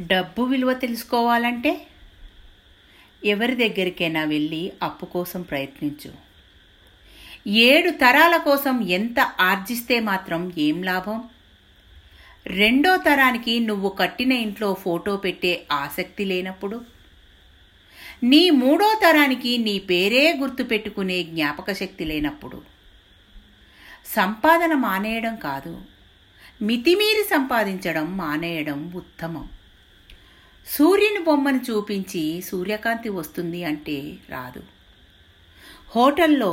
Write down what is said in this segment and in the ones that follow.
డబ్బు విలువ తెలుసుకోవాలంటే ఎవరి దగ్గరికైనా వెళ్ళి అప్పు కోసం ప్రయత్నించు. ఏడు తరాల కోసం ఎంత ఆర్జిస్తే మాత్రం ఏం లాభం? రెండో తరానికి నువ్వు కట్టిన ఇంట్లో ఫోటో పెట్టే ఆసక్తి లేనప్పుడు? నీ మూడో తరానికి నీ పేరే గుర్తుపెట్టుకునే జ్ఞాపక శక్తి లేనప్పుడు? సంపాదన మానేయడం కాదు. మితిమీరి సంపాదించడం మానేయడం ఉత్తమం. సూర్యుని బొమ్మను చూపించి సూర్యకాంతి వస్తుంది అంటే రాదు. హోటల్లో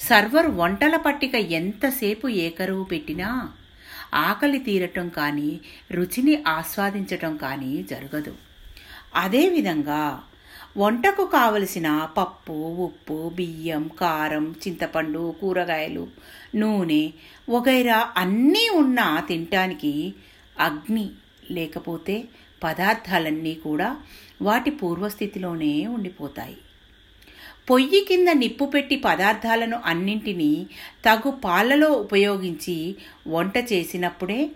సర్వర్ వంటల పట్టిక ఎంతసేపు ఏకరువు పెట్టినా ఆకలి తీరటం కానీ రుచిని ఆస్వాదించటం కానీ జరగదు. అదేవిధంగా వంటకు కావలసిన పప్పు ఉప్పు బియ్యం కారం చింతపండు కూరగాయలు నూనె వగైరా అన్నీ ఉన్నా తినటానికి అగ్ని లేకపోతే పదార్థాలన్నీ కూడా వాటి పూర్వస్థితిలోనే ఉండిపోతాయి. పొయ్యి కింద నిప్పు పెట్టి పదార్థాలను అన్నింటినీ తగు పాలలో ఉపయోగించి వంట చేసినప్పుడే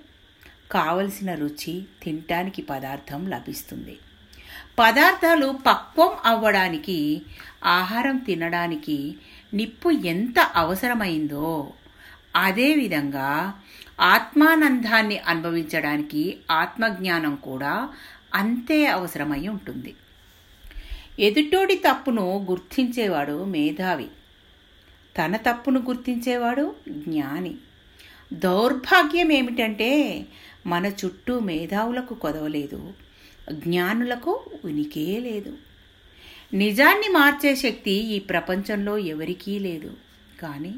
కావలసిన రుచి తినటానికి పదార్థం లభిస్తుంది. పదార్థాలు పక్వం అవ్వడానికి ఆహారం తినడానికి నిప్పు ఎంత అవసరమైందో అదేవిధంగా ఆత్మానందాన్ని అనుభవించడానికి ఆత్మజ్ఞానం కూడా అంతే అవసరమై ఉంటుంది. ఎదుటోడి తప్పును గుర్తించేవాడు మేధావి. తన తప్పును గుర్తించేవాడు జ్ఞాని. దౌర్భాగ్యం ఏమిటంటే మన చుట్టూ మేధావులకు కొదవలేదు జ్ఞానులకు ఉనికే లేదు. నిజాన్ని మార్చే శక్తి ఈ ప్రపంచంలో ఎవరికీ లేదు. కానీ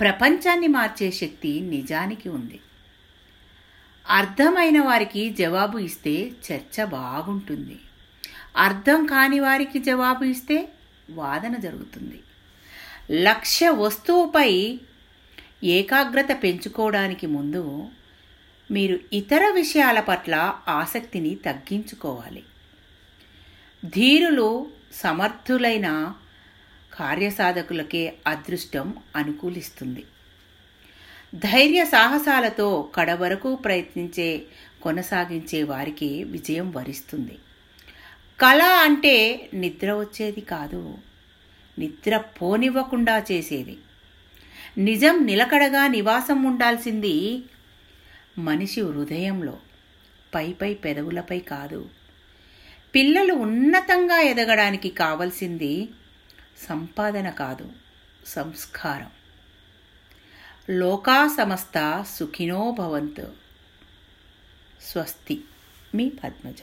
ప్రపంచాన్ని మార్చే శక్తి నిజానికి ఉంది. అర్థమైన వారికి జవాబు ఇస్తే చర్చ బాగుంటుంది. అర్థం కాని వారికి జవాబు ఇస్తే వాదన జరుగుతుంది. లక్ష్య వస్తువుపై ఏకాగ్రత పెంచుకోవడానికి ముందు మీరు ఇతర విషయాల పట్ల ఆసక్తిని తగ్గించుకోవాలి. ధీరులు సమర్థులైన కార్యసాధకులకే అదృష్టం అనుకూలిస్తుంది. ధైర్య సాహసాలతో కడవరకు ప్రయత్నించే కొనసాగించే వారికి విజయం వరిస్తుంది. కళ అంటే నిద్ర వచ్చేది కాదు. నిద్ర పోనివ్వకుండా చేసేది. నిజం నిలకడగా నివాసం ఉండాల్సింది మనిషి హృదయంలో పై పై పెదవులపై కాదు. పిల్లలు ఉన్నతంగా ఎదగడానికి కావలసింది సంపాదన కాదు సంస్కారం. లోకా సమస్త సుఖినో భవంతు. స్వస్తి మీ పద్మజ.